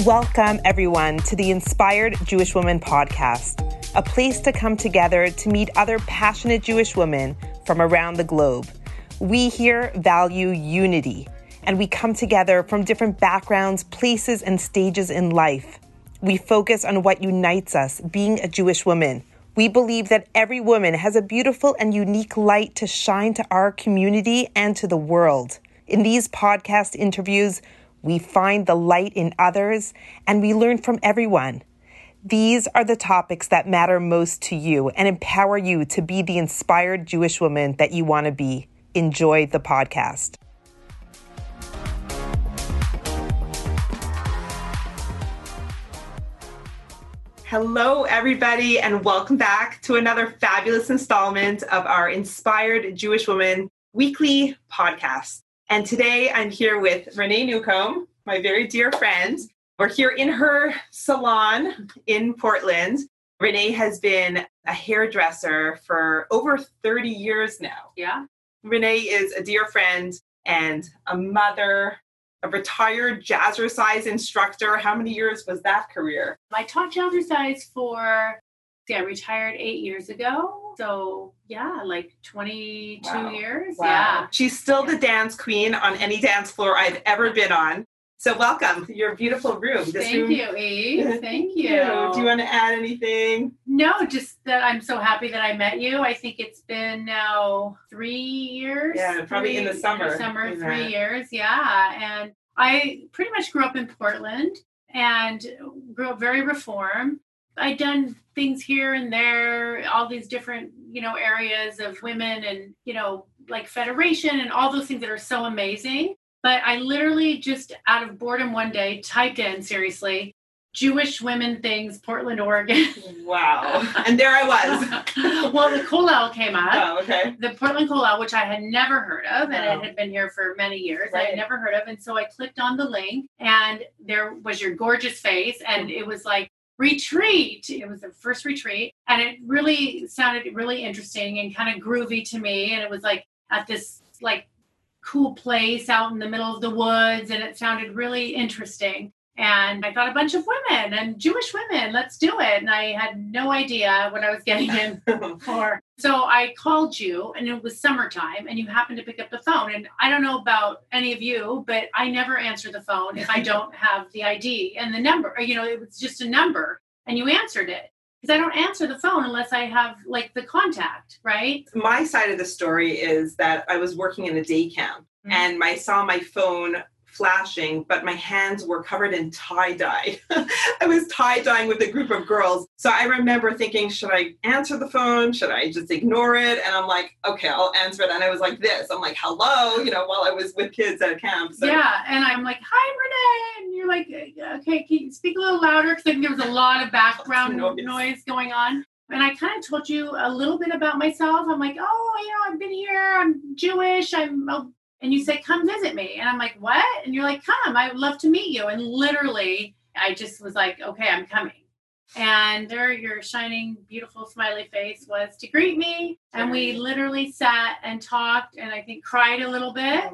Welcome, everyone, to the Inspired Jewish Woman podcast, a place to come together to meet other passionate Jewish women from around the globe. We here value unity, and we come together from different backgrounds, places, and stages in life. We focus on what unites us, being a Jewish woman. We believe that every woman has a beautiful and unique light to shine to our community and to the world. In these podcast interviews, we find the light in others and we learn from everyone. These are the topics that matter most to you and empower you to be the inspired Jewish woman that you want to be. Enjoy the podcast. Hello, everybody, and welcome back to another fabulous installment of our Inspired Jewish Woman weekly podcast. And today I'm here with Renee Newcomb, my very dear friend. We're here in her salon in Portland. Renee has been a hairdresser for over 30 years now. Yeah. Renee is a dear friend and a mother, a retired jazzercise instructor. How many years was that career? I taught jazzercise for, see, I retired eight years ago. So, yeah, like 22 Wow. years. Wow. Yeah. She's still the dance queen on any dance floor I've ever been on. So, welcome to your beautiful room. This Thank room- you, Eve. Thank you. Do you want to add anything? no, just that I'm so happy that I met you. I think it's been now three years. Yeah, probably in the three- summer. Summer, in three years. Yeah. And I pretty much grew up in Portland and grew up very reform. I'd done things here and there, all these different, you know, areas of women and, you know, like federation and all those things that are so amazing. But I literally just out of boredom one day typed in seriously Jewish women things, Portland, Oregon. Wow. And there I was. well, the kollel came up. Oh, okay. The Portland kollel, which I had never heard of, and Wow. it oh. had been here for many years. I had never heard of, and so I clicked on the link, and there was your gorgeous face, and mm. it was like retreat. It was the first retreat, and it really sounded really interesting and kind of groovy to me. And it was like at this like cool place out in the middle of the woods, and it sounded really interesting. And I thought a bunch of women and Jewish women, let's do it. And I had no idea what I was getting in for. So I called you and it was summertime and you happened to pick up the phone. And I don't know about any of you, but I never answer the phone if I don't have the ID and the number. Or, You know, it was just a number and you answered it. Because I don't answer the phone unless I have like the contact, right? My side of the story is that I was working in a day camp Mhm. and I saw my phone flashing, but my hands were covered in tie dye. I was tie dyeing with a group of girls. So I remember thinking, should I answer the phone? Should I just ignore it? And I'm like, okay, I'll answer it. And I was like this. I'm like, hello, you know, while I was with kids at camp. So Yeah, and I'm like, "Hi, Renee," and you're like, "Okay, can you speak a little louder?" Because I think there was a lot of background Noise. noise. going on. And I kind of told you a little bit about myself. I'm like, "Oh, you know, I've been here. I'm Jewish. I'm," a-" and you say, "Come visit me," and I'm like, "What?" And you're like, "Come. I would love to meet you." And literally, I just was like, "Okay, I'm coming." And there, your shining, beautiful, smiley face was to greet me. And we literally sat and talked, and I think cried a little bit.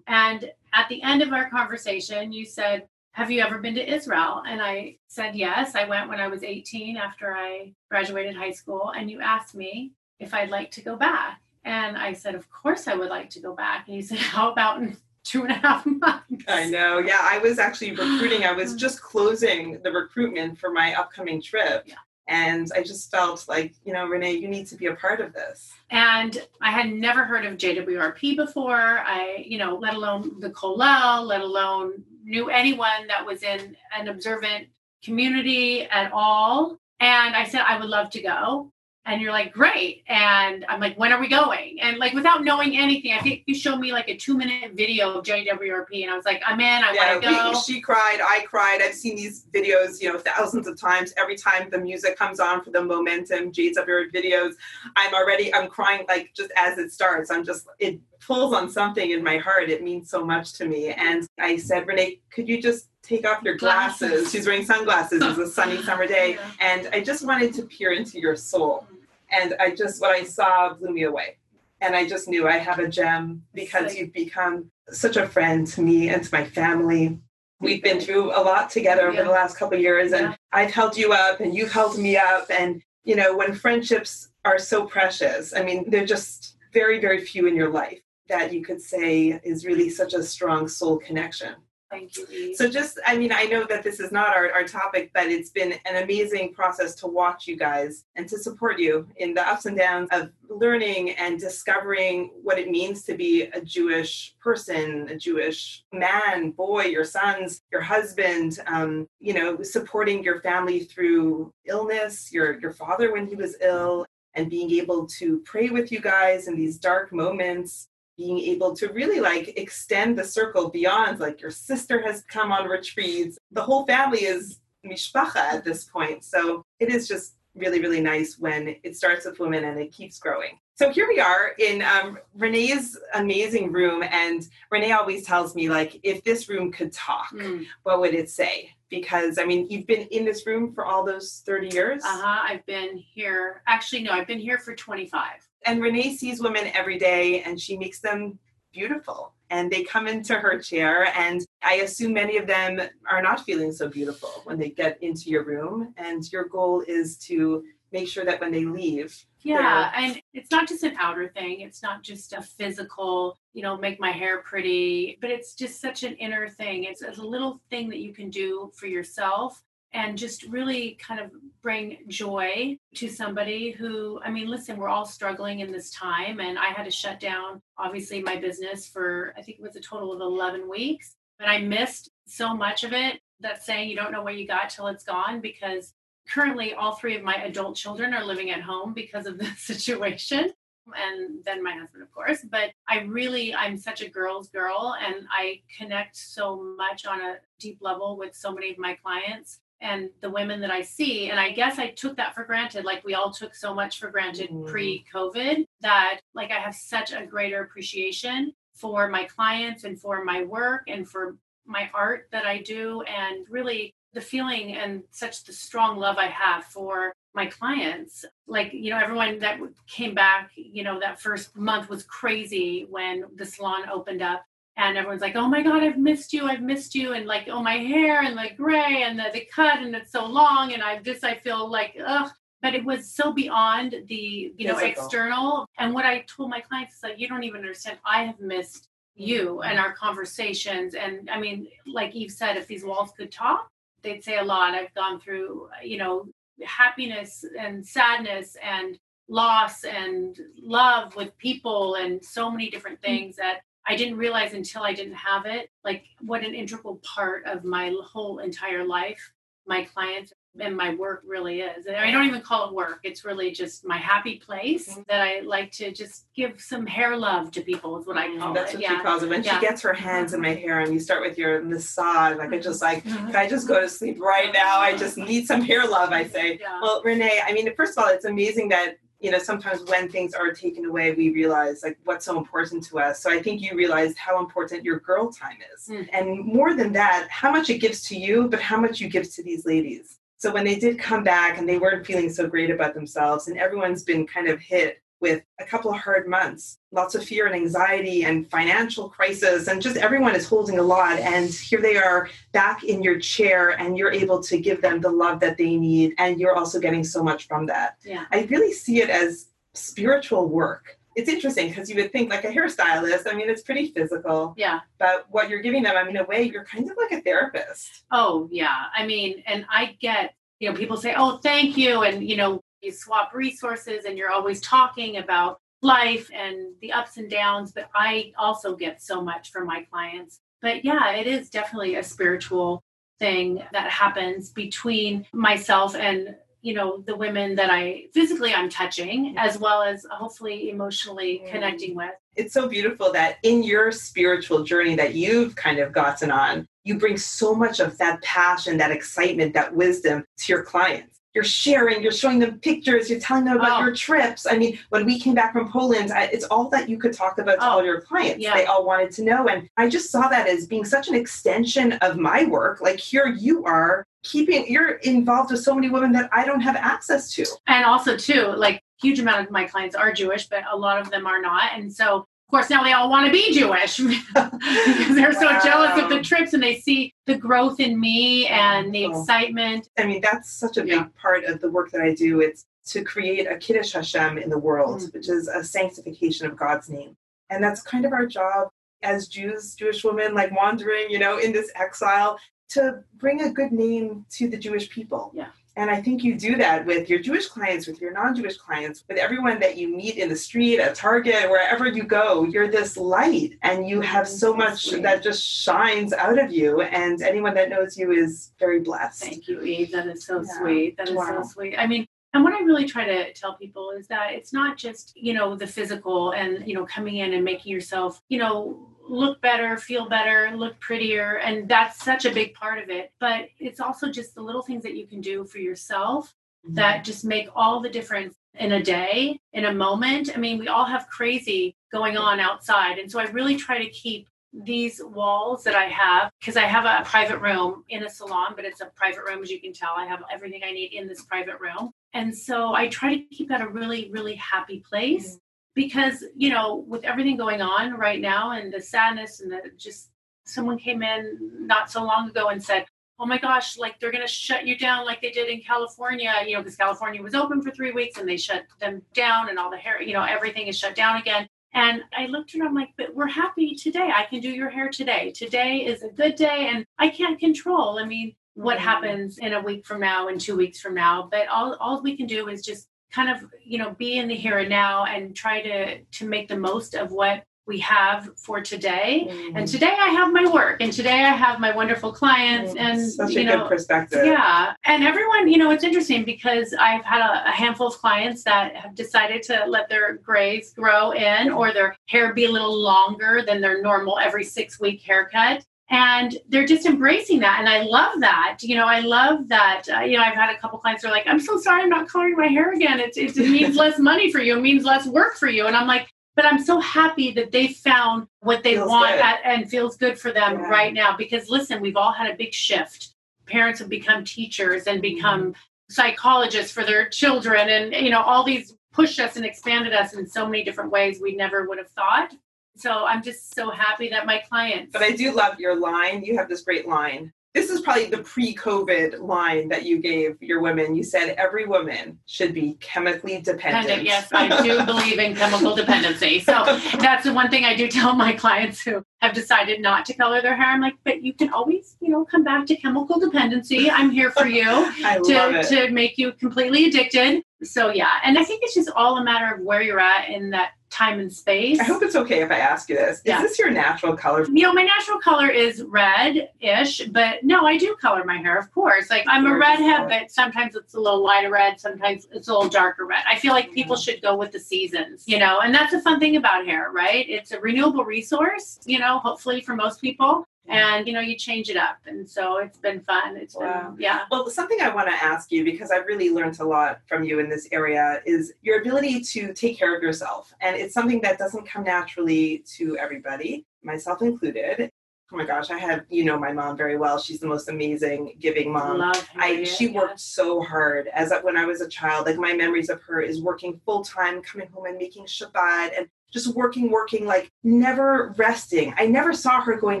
And at the end of our conversation, you said, Have you ever been to Israel? And I said, Yes. I went when I was 18 after I graduated high school. And you asked me if I'd like to go back. And I said, Of course I would like to go back. And you said, How about in two and a half months? I know. Yeah, I was actually recruiting. I was just closing the recruitment for my upcoming trip. Yeah. And I just felt like, you know, Renee, you need to be a part of this. And I had never heard of JWRP before. I, you know, let alone the Kollel, let alone knew anyone that was in an observant community at all. And I said, I would love to go. And you're like, great. And I'm like, when are we going? And like, without knowing anything, I think you showed me like a two minute video of JWRP. And I was like, I'm in, I want to we- go. she cried, I cried. I've seen these videos, you know, thousands of times. Every time the music comes on for the momentum JWR videos, I'm already, I'm crying like just as it starts. I'm just, it pulls on something in my heart. It means so much to me. And I said, Renee, could you just take off your glasses? She's wearing sunglasses. It's a sunny summer day. Yeah. And I just wanted to peer into your soul. And I just, what I saw blew me away. And I just knew I have a gem because you've become such a friend to me and to my family. we've been through a lot together Yeah. over the last couple of years, and Yeah. I've held you up, and you've held me up, and you know when friendships are so precious. I mean, they're just very, very few in your life that you could say is really such a strong soul connection. Thank you. So just, I mean, I know that this is not our, our topic, but it's been an amazing process to watch you guys and to support you in the ups and downs of learning and discovering what it means to be a Jewish person, a Jewish man, boy, your sons, your husband, um, you know, supporting your family through illness, your, your father when he was ill, and being able to pray with you guys in these dark moments being able to really like extend the circle beyond like your sister has come on retreats the whole family is mishpacha at this point so it is just really really nice when it starts with women and it keeps growing so here we are in um, renee's amazing room and renee always tells me like if this room could talk Mm. what would it say because i mean you've been in this room for all those 30 years Uh-huh. I've been here. Actually, no, I've been here for 25. And Renee sees women every day and she makes them beautiful. And they come into her chair, and I assume many of them are not feeling so beautiful when they get into your room. And your goal is to make sure that when they leave, Yeah, and it's not just an outer thing. It's not just a physical, you know, make my hair pretty, but it's just such an inner thing. It's a little thing that you can do for yourself and just really kind of bring joy to somebody who, I mean, listen, we're all struggling in this time, and I had to shut down, obviously, my business for, I think it was a total of 11 weeks, but I missed so much of it. That saying, you don't know where you got till it's gone because currently all three of my adult children are living at home because of the situation and then my husband of course but i really i'm such a girl's girl and i connect so much on a deep level with so many of my clients and the women that i see and i guess i took that for granted like we all took so much for granted Mhm. pre-covid that like i have such a greater appreciation for my clients and for my work and for my art that i do and really the feeling and such the strong love I have for my clients. Like, you know, everyone that came back, you know, that first month was crazy when the salon opened up. And everyone's like, oh my God, I've missed you. I've missed you. And like, oh, my hair and like gray and the, the cut and it's so long. And I just, I feel like, ugh. But it was so beyond the, you know, Physical. external. And what I told my clients is like, you don't even understand. I have missed you and our conversations. And I mean, like Eve said, if these walls could talk, they'd say a lot. I've gone through, you know, happiness and sadness and loss and love with people and so many different mm. things that I didn't realize until I didn't have it, like what an integral part of my whole entire life, my clients and my work really is. And I don't even call it work. It's really just my happy place Mhm. that I like to just give some hair love to people is what I call Mm, That's it. what yeah. she calls it. When Yeah. she gets her hands in my hair and you start with your massage, like I just like, Mhm. if I just go to sleep right now, I just need some hair love, I say. Yeah. Well, Renee, I mean, first of all, it's amazing that, you know, sometimes when things are taken away, we realize like what's so important to us. So I think you realized how important your girl time is. Mm. And more than that, how much it gives to you, but how much you give to these ladies. So when they did come back and they weren't feeling so great about themselves, and everyone's been kind of hit with a couple of hard months, lots of fear and anxiety and financial crisis, and just everyone is holding a lot. And here they are back in your chair, and you're able to give them the love that they need, and you're also getting so much from that. Yeah. I really see it as spiritual work. It's interesting because you would think like a hairstylist, I mean, it's pretty physical, Yeah. but what you're giving them, I mean, in a way, you're kind of like a therapist. Oh, yeah. I mean, and I get, you know, people say, oh, thank you. And, you know, you swap resources and you're always talking about life and the ups and downs. But I also get so much from my clients. But yeah, it is definitely a spiritual thing that happens between myself and you know the women that i physically i'm touching as well as hopefully emotionally Mm. connecting with It's so beautiful that in your spiritual journey that you've kind of gotten on, you bring so much of that passion, that excitement, that wisdom to your clients. You're sharing, you're showing them pictures, you're telling them about Oh. your trips. I mean, when we came back from Poland, I, it's all that you could talk about to Oh, all your clients. yeah. They all wanted to know. And I just saw that as being such an extension of my work. Like here you are keeping, you're involved with so many women that I don't have access to. and also too like huge amount of my clients are jewish but a lot of them are not and so Of course, now they all want to be Jewish because they're so jealous of the trips and they see the growth in me and the excitement. I mean, that's such a big part of the work that I do. It's to create a Kiddush Hashem in the world, Mhm. which is a sanctification of God's name. And that's kind of our job as Jews, Jewish women, like wandering, you know, in this exile, to bring a good name to the Jewish people. Yeah. And I think you do that with your Jewish clients, with your non Jewish clients, with everyone that you meet in the street, at Target, wherever you go. You're this light and you have mm-hmm. so much that just shines out of you. And anyone that knows you is very blessed. Thank you, Eve. That is so Yeah. sweet. That is Wow. so sweet. I mean, and what I really try to tell people is that it's not just, you know, the physical and, you know, coming in and making yourself, you know, look better, feel better, look prettier. And that's such a big part of it. But it's also just the little things that you can do for yourself mm-hmm. that just make all the difference in a day, in a moment. I mean, we all have crazy going on outside. And so I really try to keep these walls that I have, because I have a private room in a salon, but it's a private room, as you can tell. I have everything I need in this private room. And so I try to keep that a really, really happy place mm-hmm. Because, you know, with everything going on right now and the sadness and the just someone came in not so long ago and said, oh my gosh, like they're going to shut you down like they did in California, you know, because California was open for three weeks and they shut them down and all the hair, you know, everything is shut down again. And I looked at I'm like, but we're happy today. I can do your hair today. Today is a good day and I can't control. I mean, what Mhm. happens in a week from now and two weeks from now. But all, all we can do is just kind of, you know, be in the here and now and try to to make the most of what we have for today. Mhm. And today I have my work, and today I have my wonderful clients, and such you a know, good perspective. yeah. And everyone, you know, it's interesting because I've had a, a handful of clients that have decided to let their grays grow in or their hair be a little longer than their normal every six week haircut. And they're just embracing that. And I love that. You know, I love that. Uh, you know, I've had a couple clients that are like, I'm so sorry I'm not coloring my hair again. It, it, it means less money for you, it means less work for you. And I'm like, but I'm so happy that they found what they Feels want at, and feels good for them Yeah. right now. Because listen, we've all had a big shift. Parents have become teachers and become psychologists for their children, and you know, all these pushed us and expanded us in so many different ways we never would have thought. So I'm just so happy that my clients. But I do love your line. You have this great line. This is probably the pre COVID line that you gave your women. You said every woman should be chemically dependent. Dependent. Yes, I do believe in chemical dependency. So that's the one thing I do tell my clients who have decided not to color their hair. I'm like, but you can always, you know, come back to chemical dependency. I'm here for you to, to make you completely addicted. So yeah, and I think it's just all a matter of where you're at in that time and space. I hope it's okay if I ask you this. Is this your natural color? you know, my natural color is red-ish, but no, I do color my hair, of course. Like I'm a redhead, but sometimes it's a little lighter red, sometimes it's a little darker red. I feel like mm-hmm. people should go with the seasons, you know, and that's a fun thing about hair, right? It's a renewable resource, you know, hopefully for most people. And you know, you change it up. And so it's been fun. It's Wow. been yeah. Well, something I want to ask you because I've really learned a lot from you in this area is your ability to take care of yourself. And it's something that doesn't come naturally to everybody, myself included. Oh my gosh, I have, you know, my mom very well. She's the most amazing giving mom. Love I she yeah. worked so hard as when I was a child. Like my memories of her is working full time, coming home and making Shabbat and just working, working, like never resting. I never saw her going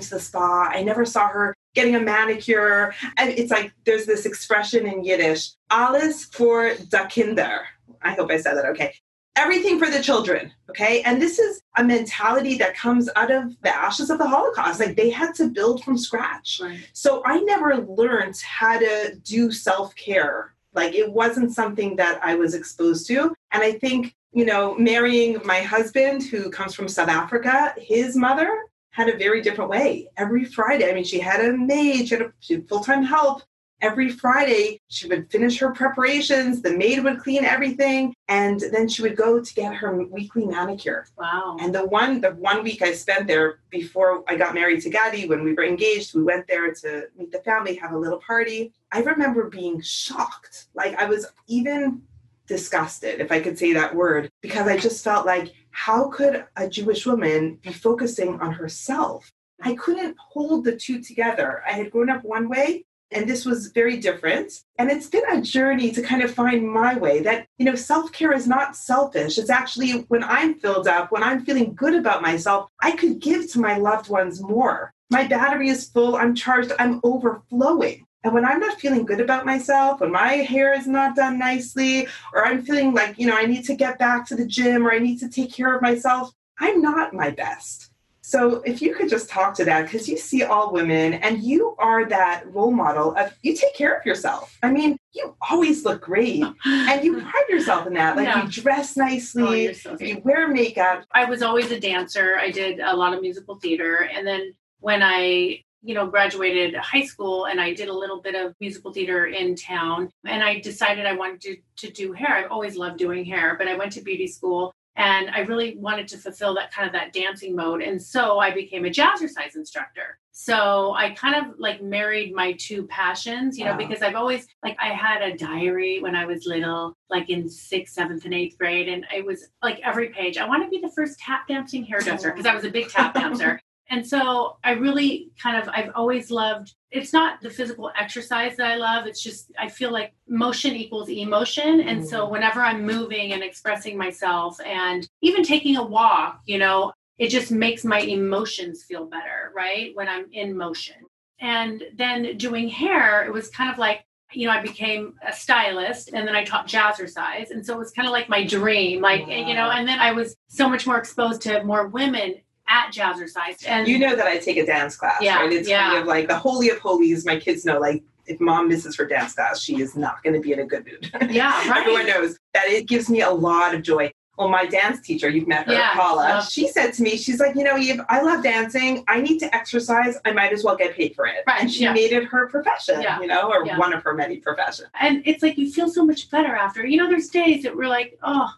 to the spa. I never saw her getting a manicure. And it's like there's this expression in Yiddish, alles for the Kinder. I hope I said that okay. Everything for the children, okay? And this is a mentality that comes out of the ashes of the Holocaust. Like they had to build from scratch. Right. So I never learned how to do self care. Like it wasn't something that I was exposed to. And I think, you know, marrying my husband who comes from South Africa, his mother had a very different way. Every Friday, I mean, she had a maid, she had, a, full-time help. Every Friday, she would finish her preparations, the maid would clean everything, and then she would go to get her weekly manicure. Wow. And the one the one week I spent there before I got married to Gadi, when we were engaged, we went there to meet the family, have a little party. I remember being shocked. Like I was even disgusted, if I could say that word, because I just felt like, how could a Jewish woman be focusing on herself? I couldn't hold the two together. I had grown up one way and this was very different. And it's been a journey to kind of find my way that, you know, self care is not selfish. It's actually when I'm filled up, when I'm feeling good about myself, I could give to my loved ones more. My battery is full, I'm charged, I'm overflowing. And when I'm not feeling good about myself, when my hair is not done nicely, or I'm feeling like, you know, I need to get back to the gym or I need to take care of myself, I'm not my best. So if you could just talk to that, because you see all women and you are that role model of you take care of yourself. I mean, you always look great and you pride yourself in that. Like yeah. you dress nicely, oh, so you wear makeup. I was always a dancer. I did a lot of musical theater. And then when I you know, graduated high school and I did a little bit of musical theater in town. And I decided I wanted to, to do hair. I've always loved doing hair, but I went to beauty school and I really wanted to fulfill that kind of that dancing mode. And so I became a jazzercise instructor. So I kind of like married my two passions, you know, wow. because I've always like I had a diary when I was little, like in sixth, seventh, and eighth grade, and it was like every page. I want to be the first tap dancing hairdresser because I was a big tap dancer. And so I really kind of, I've always loved, it's not the physical exercise that I love. It's just, I feel like motion equals emotion. And so mm. whenever I'm moving and expressing myself and even taking a walk, you know, it just makes my emotions feel better, right? When I'm in motion. And then doing hair, it was kind of like, you know, I became a stylist and then I taught jazzercise. And so it was kind of like my dream, like, wow. you know, and then I was so much more exposed to more women at Jazzercise. And you know that I take a dance class, yeah, right? It's yeah. kind of like the holy of holies. My kids know, like, if mom misses her dance class, she is not going to be in a good mood. Yeah, right. Everyone knows that it gives me a lot of joy. Well, my dance teacher, you've met her, yeah, Paula, she said to me, she's like, you know, Eve, I love dancing. I need to exercise. I might as well get paid for it. Right. And she yeah. made it her profession, yeah. you know, or one of her many professions. And it's like you feel so much better after. You know, there's days that we're like, oh,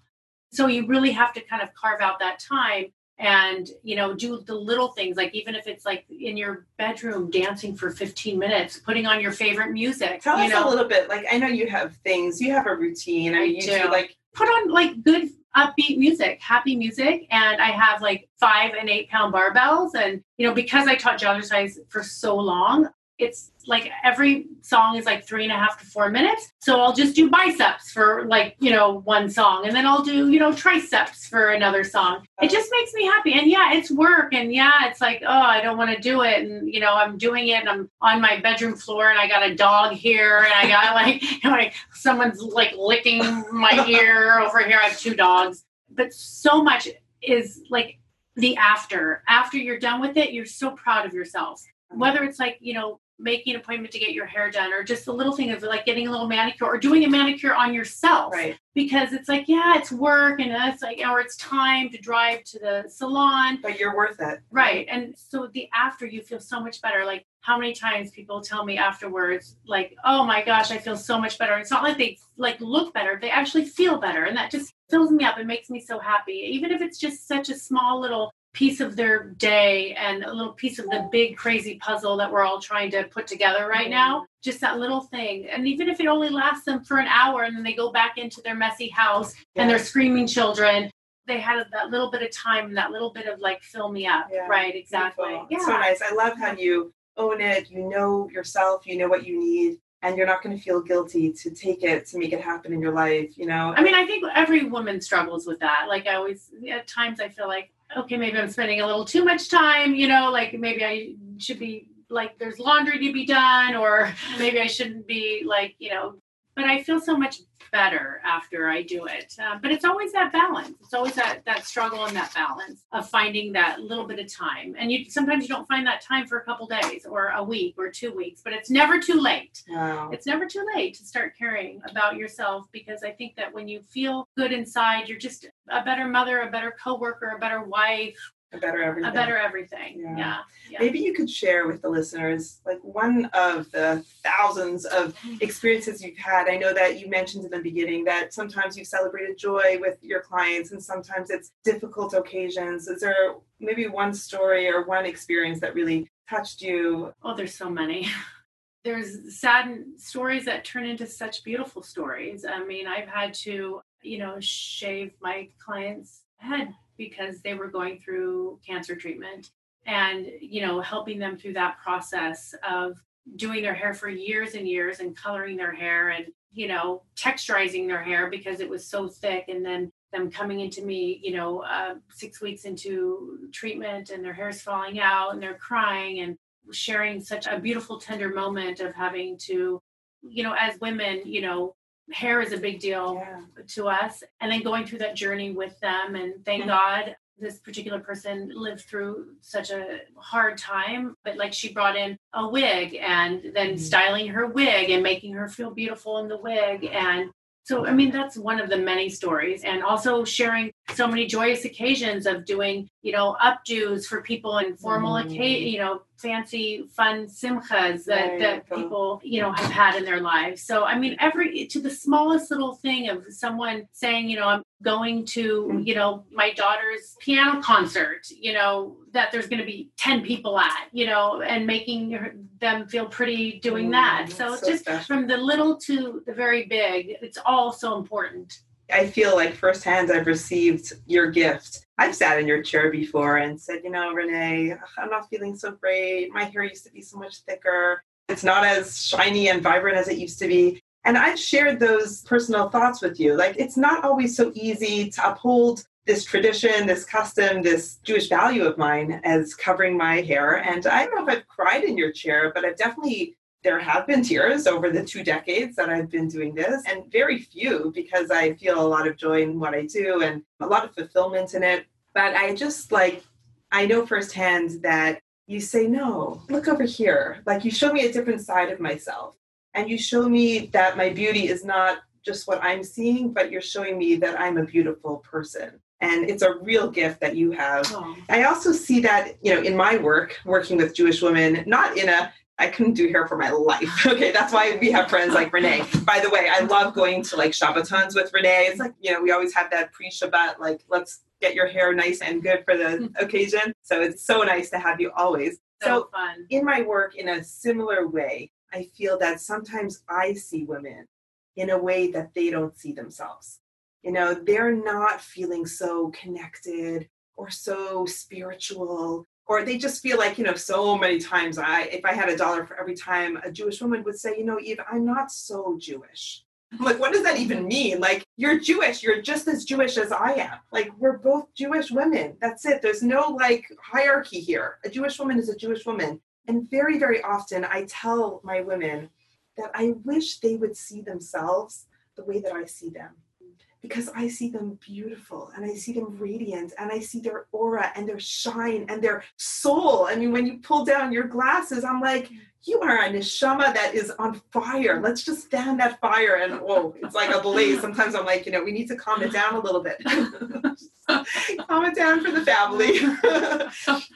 so you really have to kind of carve out that time and you know do the little things like even if it's like in your bedroom dancing for 15 minutes putting on your favorite music tell you us know? a little bit like i know you have things you have a routine i you do like put on like good upbeat music happy music and i have like five and eight pound barbells and you know because i taught jazzercise for so long it's like every song is like three and a half to four minutes. So I'll just do biceps for like, you know, one song and then I'll do, you know, triceps for another song. It just makes me happy. And yeah, it's work. And yeah, it's like, oh, I don't want to do it. And, you know, I'm doing it and I'm on my bedroom floor and I got a dog here and I got like, you know, like someone's like licking my ear over here. I have two dogs. But so much is like the after. After you're done with it, you're so proud of yourself whether it's like you know making an appointment to get your hair done or just a little thing of like getting a little manicure or doing a manicure on yourself. Right. Because it's like yeah it's work and it's like or it's time to drive to the salon. But you're worth it. Right and so the after you feel so much better. Like how many times people tell me afterwards like oh my gosh i feel so much better. It's not like they like look better they actually feel better and that just fills me up and makes me so happy. Even if it's just such a small little piece of their day and a little piece of the big crazy puzzle that we're all trying to put together right mm-hmm. now. Just that little thing. And even if it only lasts them for an hour and then they go back into their messy house yeah. and their screaming children they had that little bit of time and that little bit of like fill me up. Yeah. right exactly. Beautiful. yeah. so nice. I love how you own it. You know yourself. You know what you need. And you're not going to feel guilty to take it to make it happen in your life you know? I mean i think every woman struggles with that. Like i always at times i feel like okay, maybe I'm spending a little too much time, you know, like maybe I should be like there's laundry to be done, or maybe I shouldn't be like, you know, but I feel so much better after I do it. Uh, but it's always that balance. It's always that that struggle and that balance of finding that little bit of time. And you sometimes you don't find that time for a couple days or a week or two weeks, but it's never too late. Wow. It's never too late to start caring about yourself because I think that when you feel good inside, you're just a better mother, a better coworker, a better wife, a better everything. A better everything. Yeah. Yeah. yeah. Maybe you could share with the listeners like one of the thousands of experiences you've had. I know that you mentioned in the beginning that sometimes you've celebrated joy with your clients and sometimes it's difficult occasions. Is there maybe one story or one experience that really touched you? Oh, there's so many. There's sad stories that turn into such beautiful stories. I mean, I've had to, you know, shave my clients' head because they were going through cancer treatment and you know helping them through that process of doing their hair for years and years and coloring their hair and you know texturizing their hair because it was so thick and then them coming into me you know uh, six weeks into treatment and their hair's falling out and they're crying and sharing such a beautiful tender moment of having to you know as women you know hair is a big deal Yeah. to us and then going through that journey with them and thank Mhm. god this particular person lived through such a hard time but like she brought in a wig and then Mhm. styling her wig and making her feel beautiful in the wig and so i mean that's one of the many stories and also sharing so many joyous occasions of doing you know updos for people in formal Mm. occasion you know fancy fun simchas that, that people you know have had in their lives so i mean every to the smallest little thing of someone saying you know i'm going to Mm. you know my daughter's piano concert you know that there's going to be 10 people at you know and making her- them feel pretty doing Mm, that so, so just special. from the little to the very big it's all so important I feel like firsthand I've received your gift. I've sat in your chair before and said, you know, Renee, I'm not feeling so great. My hair used to be so much thicker. It's not as shiny and vibrant as it used to be. And I've shared those personal thoughts with you. Like, it's not always so easy to uphold this tradition, this custom, this Jewish value of mine as covering my hair. And I don't know if I've cried in your chair, but I've definitely there have been tears over the two decades that I've been doing this, and very few because I feel a lot of joy in what I do and a lot of fulfillment in it. But I just like, I know firsthand that you say, no, look over here. Like, you show me a different side of myself. And you show me that my beauty is not just what I'm seeing, but you're showing me that I'm a beautiful person. And it's a real gift that you have. oh, I also see that, you know, in my work, working with Jewish women, not in a I couldn't do hair for my life. Okay, that's why we have friends like Renee. By the way, I love going to like Shabbatons with Renee. It's like, you know, we always have that pre-Shabbat, like, let's get your hair nice and good for the hmm. occasion. So it's so nice to have you always. so, So fun in my work, in a similar way, I feel that sometimes I see women in a way that they don't see themselves. You know, they're not feeling so connected or so spiritual, or they just feel like, you know, so many times I, if I had a dollar for every time a Jewish woman would say, you know, Eve, I'm not so Jewish. I'm like, what does that even mean? Like, you're Jewish. You're just as Jewish as I am. Like, we're both Jewish women. That's it. There's no like hierarchy here. A Jewish woman is a Jewish woman. And very, very often I tell my women that I wish they would see themselves the way that I see them. Because I see them beautiful and I see them radiant and I see their aura and their shine and their soul. I mean, when you pull down your glasses, I'm like, you are a neshama that is on fire. Let's just fan that fire and whoa, it's like a blaze. Sometimes I'm like, you know, we need to calm it down a little bit. calm it down for the family.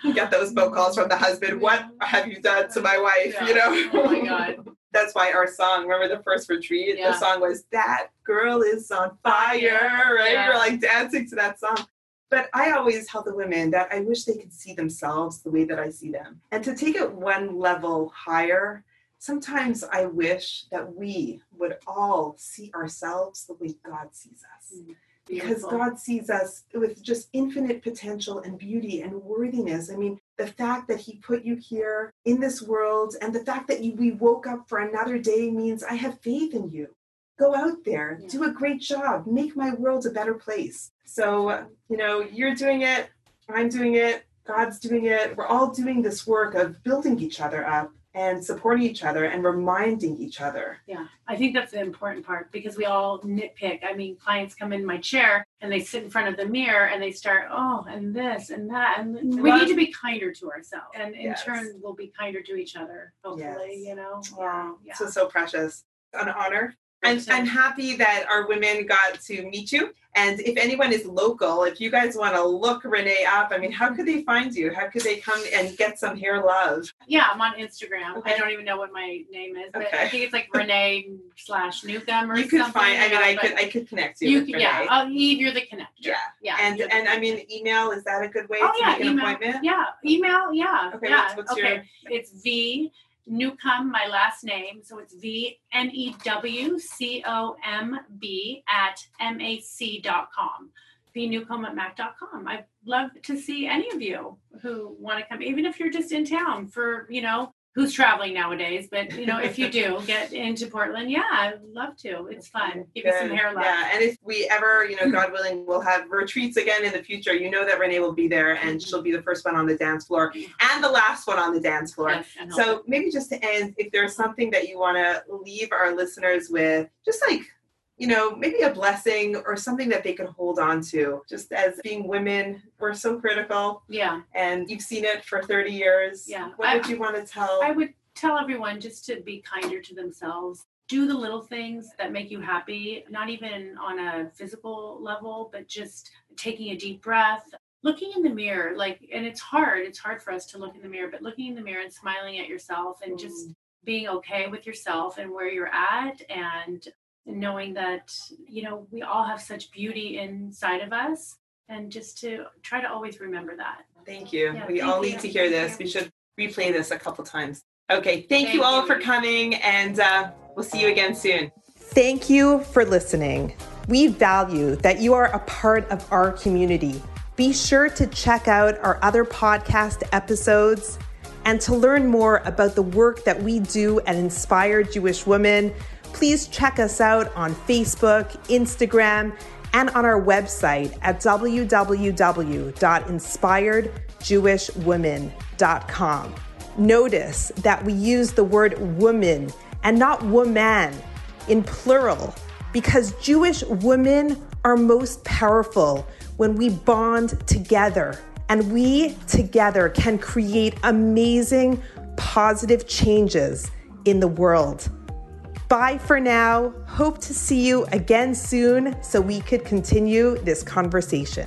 Get those phone calls from the husband. What have you done to my wife? You know? oh my god That's why our song, remember the first retreat? Yeah. The song was That Girl is on Fire, right? Yeah. You're like dancing to that song. But I always tell the women that I wish they could see themselves the way that I see them. And to take it one level higher, sometimes I wish that we would all see ourselves the way God sees us. Mm. Because Beautiful. God sees us with just infinite potential and beauty and worthiness. I mean, the fact that He put you here in this world and the fact that you, we woke up for another day means I have faith in you. Go out there, Yeah. do a great job, make my world a better place. So, you know, you're doing it, I'm doing it, God's doing it. We're all doing this work of building each other up and supporting each other and reminding each other. Yeah, I think that's the important part because we all nitpick. I mean, clients come in my chair and they sit in front of the mirror and they start, oh, and this and that. And we need to be kinder to ourselves. And in Yes. turn, we'll be kinder to each other, hopefully, Yes. you know? Wow, Yeah. so so precious. An honor. And So- I'm happy that our women got to meet you. And if anyone is local, if you guys want to look Renee up, I mean, how could they find you? How could they come and get some hair love? Yeah, I'm on Instagram. Okay. I don't even know what my name is, but Okay. I think it's like Renee slash Newcomb or You could something. find. I mean, I could I could connect you, You, Renee. yeah, Eve, you're the connector. Yeah. yeah. and and I mean, email is that a good way Oh to yeah, make an email. appointment? Yeah, email. Yeah, Okay, yeah. what's- what's okay, your- it's V Newcomb, my last name. So it's V N E W C O M B at mac.com. V Newcomb at mac.com. I'd love to see any of you who want to come, even if you're just in town for, you know, who's traveling nowadays, but you know, if you do get into Portland, yeah, I'd love to. It's fun. Give you some hair love. Yeah, and if we ever, you know, God willing, we'll have retreats again in the future. You know that Renee will be there, and she'll be the first one on the dance floor and the last one on the dance floor. Yes, so maybe just to end, if there's something that you want to leave our listeners with, just like you know, maybe a blessing or something that they could hold on to. Just as being women, we're so critical. Yeah. And you've seen it for 30 years. Yeah. What I, would you want to tell? I would tell everyone just to be kinder to themselves. Do the little things that make you happy, not even on a physical level, but just taking a deep breath, looking in the mirror. Like, and it's hard. It's hard for us to look in the mirror, but looking in the mirror and smiling at yourself and mm. just being okay with yourself and where you're at and knowing that you know we all have such beauty inside of us and just to try to always remember that. Thank you. Yeah, we thank all you. need to hear this. We should replay this a couple times. Okay thank, thank you all you. for coming and uh, we'll see you again soon. Thank you for listening. We value that you are a part of our community. Be sure to check out our other podcast episodes and to learn more about the work that we do at Inspired Jewish Women please check us out on Facebook, Instagram, and on our website at www.inspiredjewishwomen.com. Notice that we use the word woman and not woman in plural because Jewish women are most powerful when we bond together and we together can create amazing positive changes in the world. Bye for now. Hope to see you again soon so we could continue this conversation.